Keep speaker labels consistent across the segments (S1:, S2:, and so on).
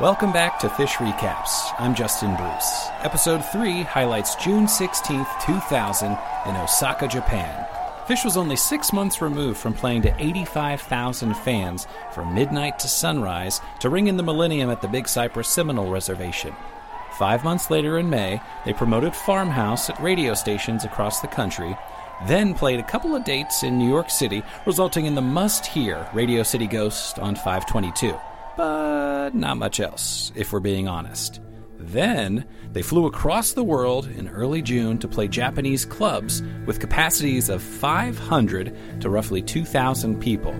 S1: Welcome back to Phish Recaps. I'm Justin Bruce. Episode 3 highlights June 16th, 2000, in Osaka, Japan. Phish was only six months removed from playing to 85,000 fans from midnight to sunrise to ring in the millennium at the Big Cypress Seminole Reservation. Five months later in May, they promoted Farmhouse at radio stations across the country, then played a couple of dates in New York City, resulting in the must hear Radio City Ghost on 522 but not much else, if we're being honest. Then they flew across the world in early June to play Japanese clubs with capacities of 500 to roughly 2,000 people.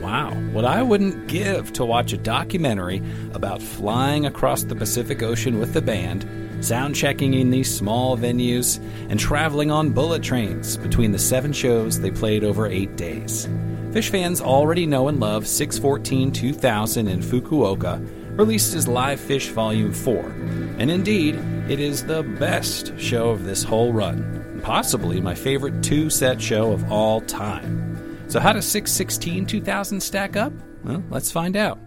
S1: Wow, what I wouldn't give to watch a documentary about flying across the Pacific Ocean with the band, sound checking in these small venues, and traveling on bullet trains between the seven shows they played over eight days. Phish fans already know and love 614 2000 in Fukuoka released as Live Phish Volume 4. And indeed, it is the best show of this whole run, possibly my favorite two set show of all time. So, how does 616 2000 stack up? Well, let's find out.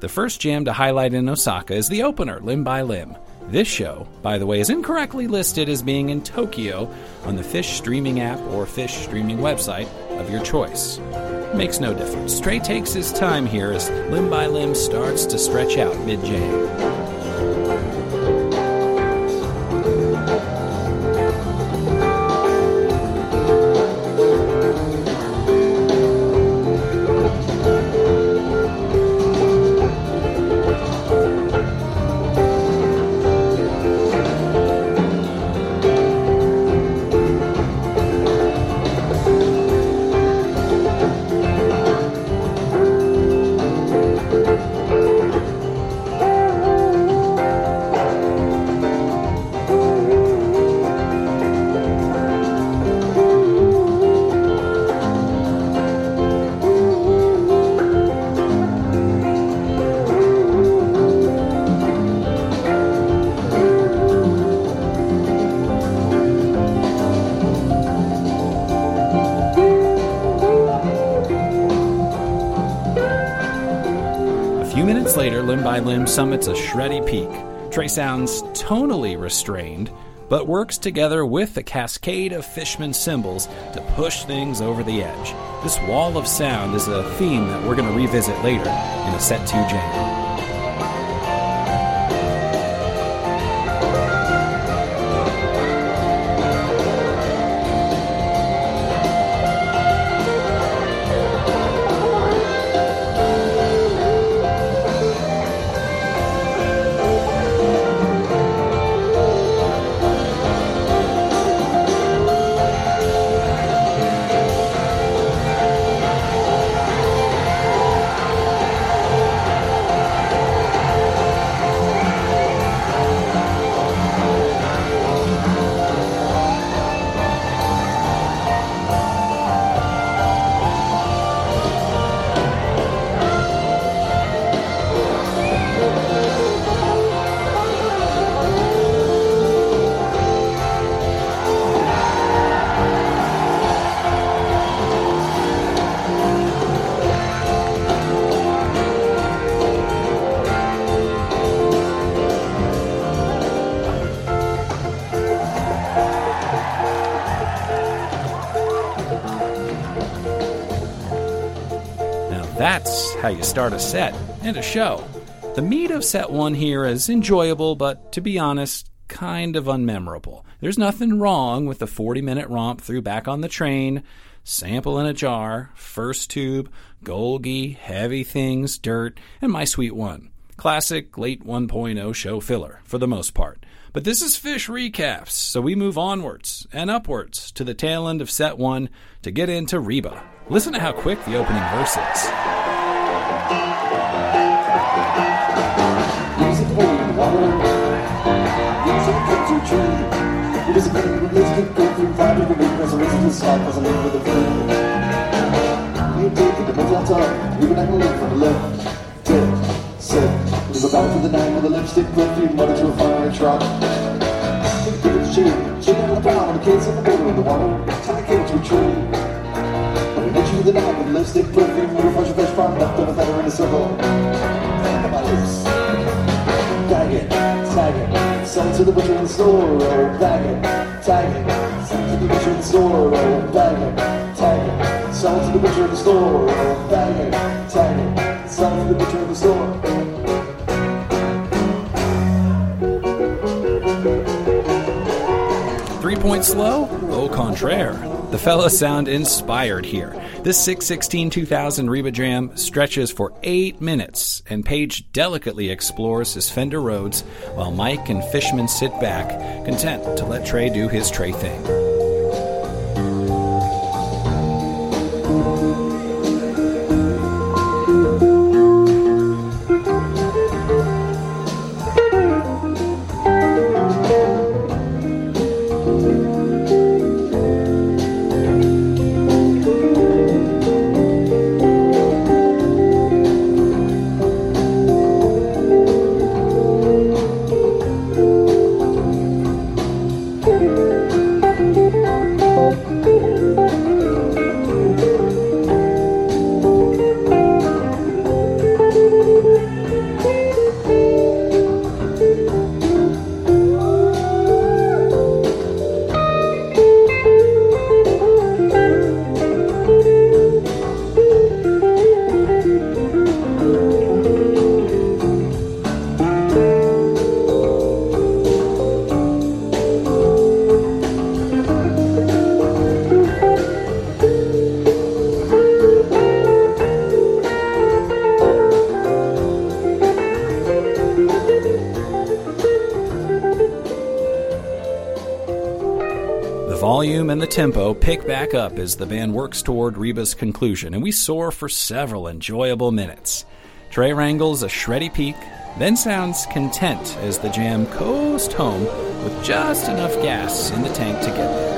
S1: The first jam to highlight in Osaka is the opener, Limb by Limb. This show, by the way, is incorrectly listed as being in Tokyo on the Phish streaming app or Phish streaming website of your choice. Makes no difference. Trey takes his time here as limb by limb starts to stretch out mid jam. By Limb summits a shreddy peak. Trey sounds tonally restrained, but works together with a cascade of Fishman cymbals to push things over the edge. This wall of sound is a theme that we're going to revisit later in a set 2 jam. How you start a set and a show. The meat of set one here is enjoyable, but to be honest, kind of unmemorable. There's nothing wrong with the 40 minute romp through Back on the Train, Sample in a Jar, First Tube, Golgi, Heavy Things, Dirt, and My Sweet One. Classic late 1.0 show filler, for the most part. But this is Phish Recaps, so we move onwards and upwards to the tail end of set one to get into Reba. Listen to how quick the opening verse is. It is a of a realistic go through five different week resurrection start as I live with a friend. You take it, the middle top, you can it from the left, ten, seven. Move about to the nine with a lipstick perfume, mother to a fire truck. Give it a shake, shake on the ground, the kids in the middle of the water, tie the cage to a tree. You the night with lipstick perfume, a fresh farm, left on a feather in a circle. Lips.
S2: it, tag it, sell to the butcher in the store, oh, bag it, tag it, sell to the butcher in the store, oh, bag it, tag it, sell to the butcher in the store, oh, bag it, tag it, sell to the butcher in the store.
S1: Point slow? Au contraire. The fellows sound inspired here. This 616 2000 Reba Jam stretches for eight minutes, and Page delicately explores his Fender Rhodes while Mike and Fishman sit back, content to let Trey do his Trey thing. Tempo pick back up as the band works toward Reba's conclusion, and we soar for several enjoyable minutes. Trey wrangles a shreddy peak, then sounds content as the jam coast home with just enough gas in the tank to get there.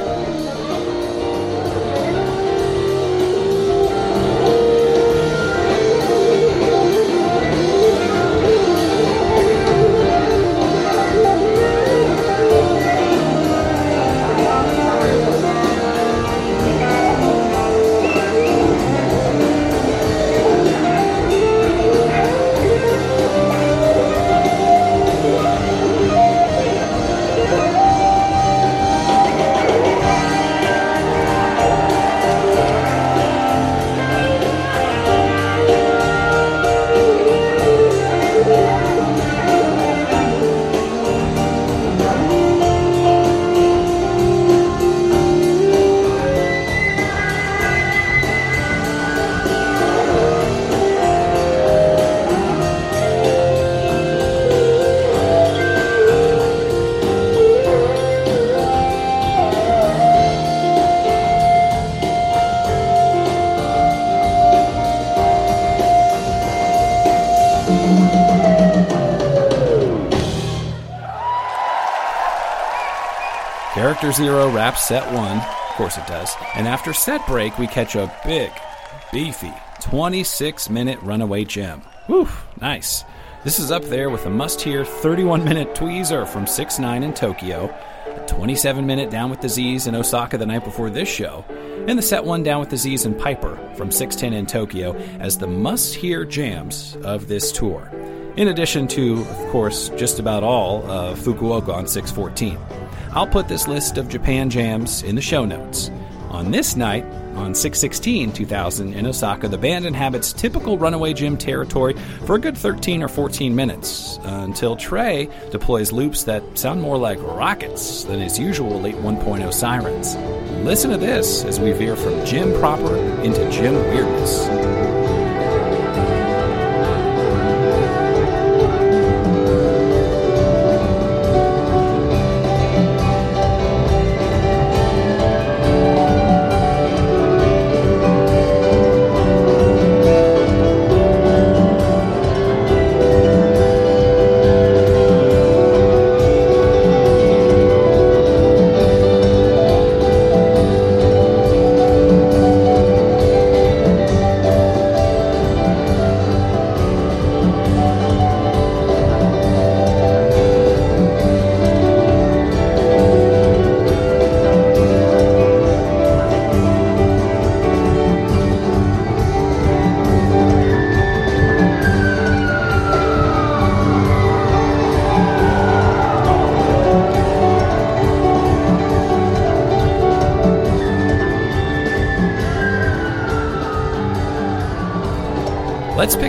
S1: Character Zero wraps set one. Of course it does. And after set break, we catch a big, beefy 26 minute Runaway Jim. Whew, nice. This is up there with a must hear 31 minute tweezer from 6 9 in Tokyo, a 27 minute Down with Disease in Osaka the night before this show, and the set one Down with Disease in Piper from 610 in Tokyo as the must hear jams of this tour. In addition to, of course, just about all of Fukuoka on 614. I'll put this list of Japan jams in the show notes. On this night, on 616 2000 in Osaka, the band inhabits typical Runaway Jim territory for a good 13 or 14 minutes uh, until Trey deploys loops that sound more like rockets than his usual late 1.0 sirens. Listen to this as we veer from Jim proper into gym weirdness.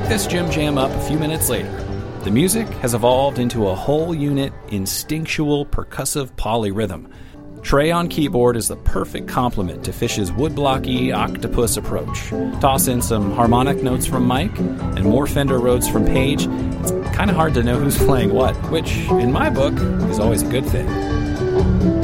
S1: This Jim Jam up a few minutes later. The music has evolved into a whole unit instinctual percussive polyrhythm. Trey on keyboard is the perfect complement to Fish's woodblocky octopus approach. Toss in some harmonic notes from Mike and more Fender Rhodes from Page. It's kind of hard to know who's playing what, which, in my book, is always a good thing.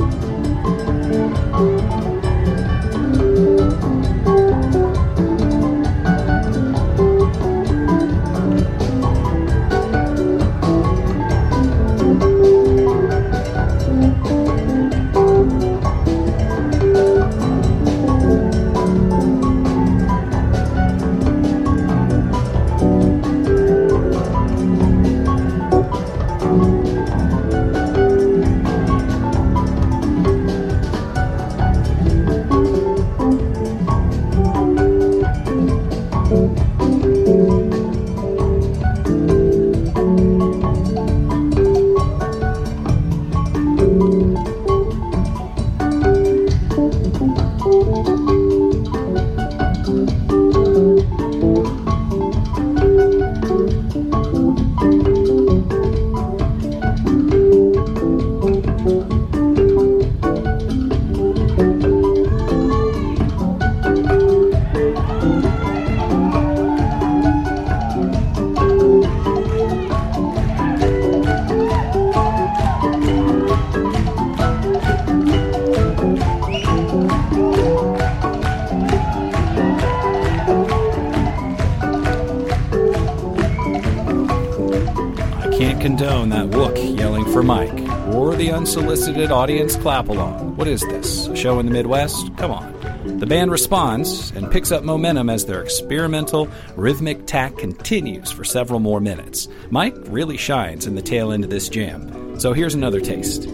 S1: Unsolicited audience clap along. What is this? A show in the Midwest? Come on. The band responds and picks up momentum as their experimental rhythmic tack continues for several more minutes. Mike really shines in the tail end of this jam. So here's another taste.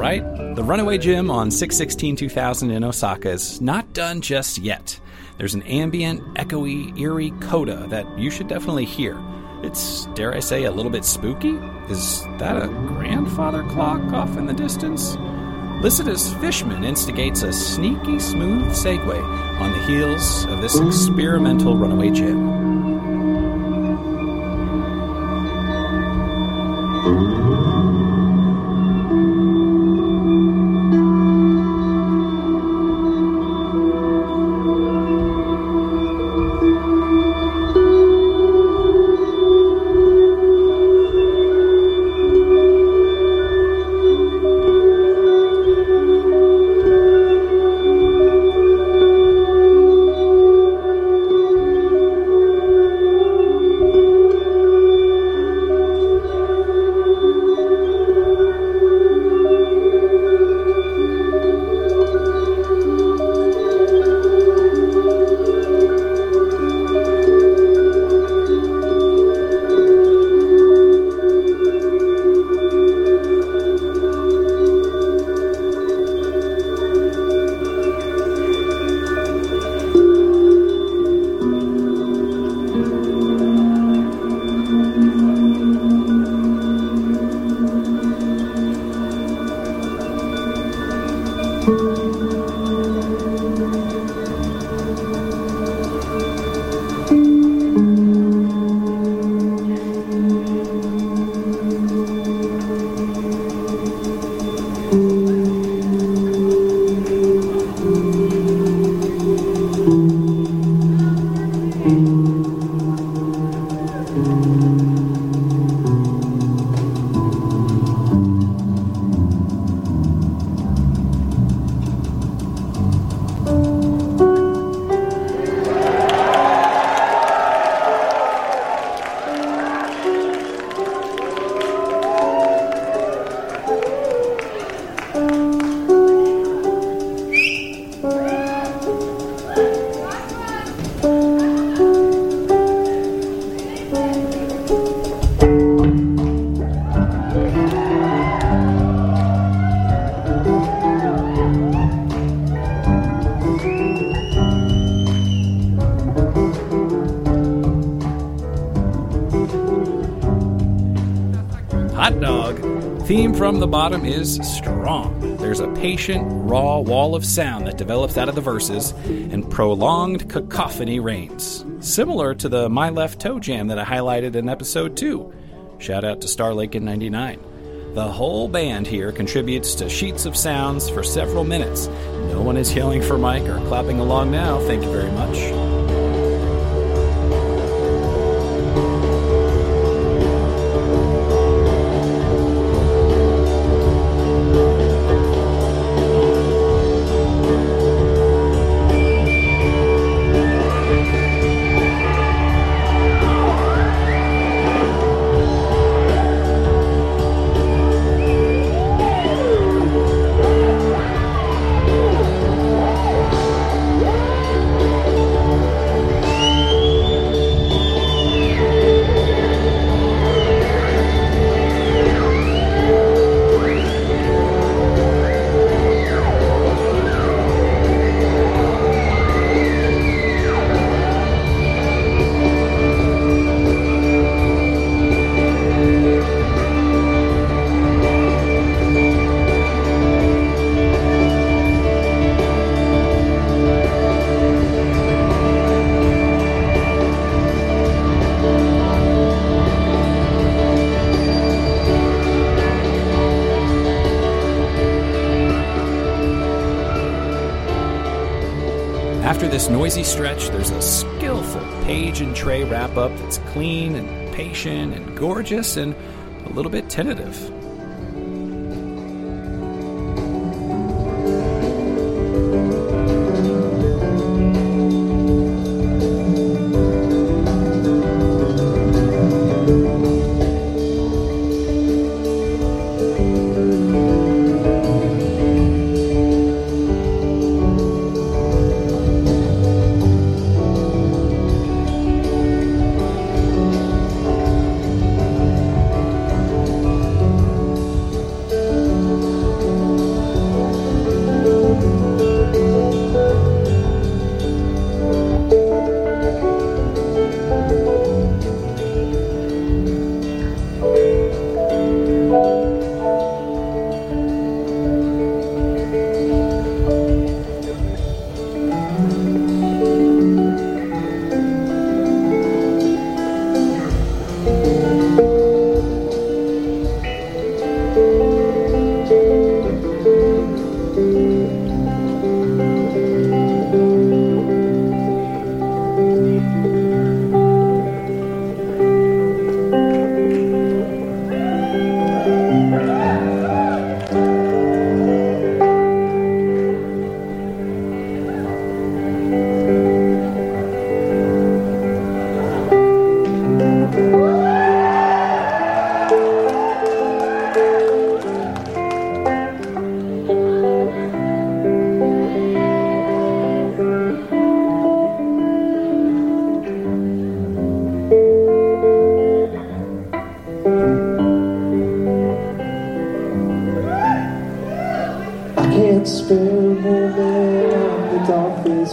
S1: Right? The Runaway Jim on 616 2000 in Osaka is not done just yet. There's an ambient, echoey, eerie coda that you should definitely hear. It's, dare I say, a little bit spooky? Is that a grandfather clock off in the distance? Listen as Fishman instigates a sneaky, smooth segue on the heels of this experimental Runaway Jim. From the bottom is strong. There's a patient, raw wall of sound that develops out of the verses, and prolonged cacophony reigns. Similar to the My Left Toe Jam that I highlighted in episode 2. Shout out to Starlake in 99. The whole band here contributes to sheets of sounds for several minutes. No one is yelling for Mike or clapping along now, thank you very much. This noisy stretch, there's a skillful Page and Trey wrap up that's clean and patient and gorgeous and a little bit tentative.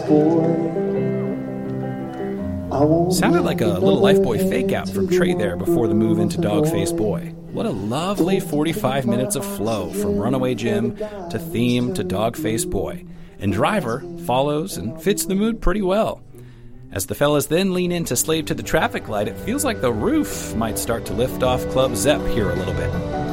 S2: Boy.
S1: Sounded like a little
S2: no
S1: Lifeboy fake out from Trey there before the move into
S2: Dog
S1: Dogface Boy. What a lovely 45 minutes of flow from Runaway Jim to theme to Dogface Boy. And Driver follows and fits the mood pretty well. As the fellas then lean in to slave to the traffic light, it feels like the roof might start to lift off Club Zepp here a little bit.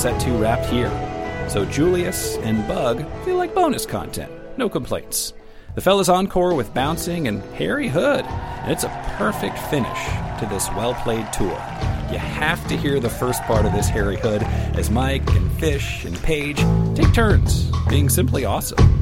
S1: Set two wrapped here. So Julius and Bug feel like bonus content. No complaints. The fellas encore with bouncing and Harry Hood, and it's a perfect finish to this well played tour. You have to hear the first part of this Harry Hood as Mike and Fish and Page take turns being simply awesome.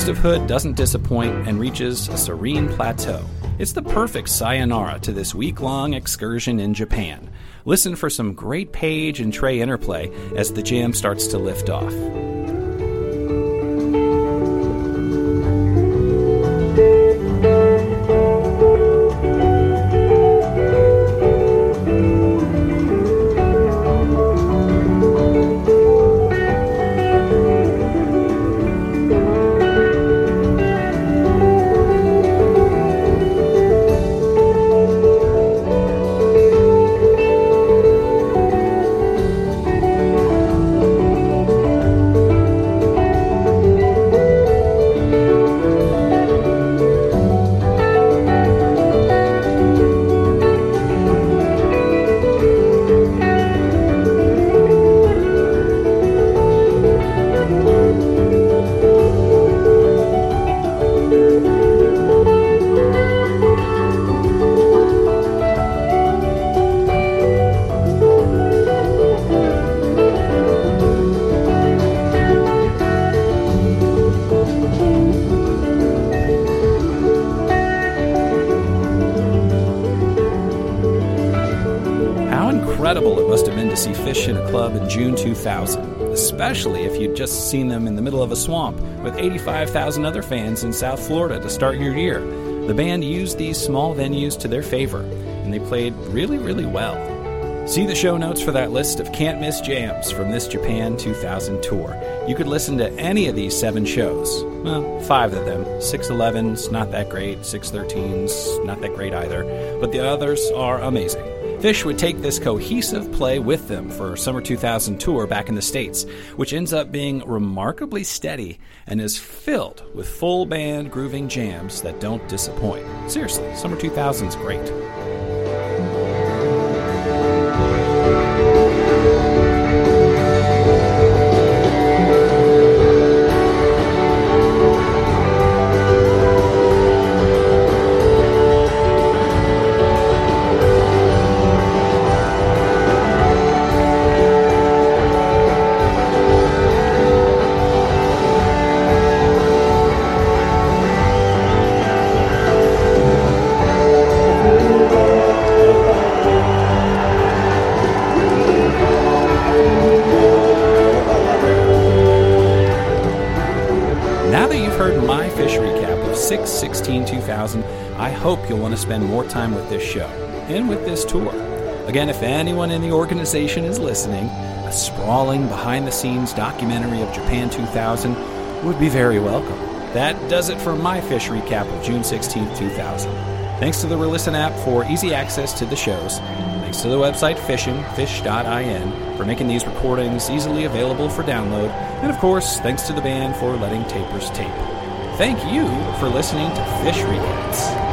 S1: Rest of Hood doesn't disappoint and reaches a serene plateau. It's the perfect sayonara to this week long excursion in Japan. Listen for some great Page and Trey interplay as the jam starts to lift off. See Phish in a club in June 2000, especially if you'd just seen them in the middle of a swamp with 85,000 other fans in South Florida to start your year. The band used these small venues to their favor, and they played really, really well. See the show notes for that list of can't miss jams from this Japan 2000 tour. You could listen to any of these seven shows. Well, five of them. 611's not that great, 613's not that great either, but the others are amazing. Phish would take this cohesive play with them for Summer 2000 tour back in the States, which ends up being remarkably steady and is filled with full band grooving jams that don't disappoint. Seriously, Summer 2000 is great. Of 6 16 2000, I hope you'll want to spend more time with this show and with this tour. Again, if anyone in the organization is listening, a sprawling behind the scenes documentary of Japan 2000 would be very welcome. That does it for my Phish recap of June 16, 2000. Thanks to the Relisten app for easy access to the shows. Thanks to the website Phishin, phish.in, for making these recordings easily available for download. And of course, thanks to the band for letting tapers tape. Thank you for listening to Phish Recaps.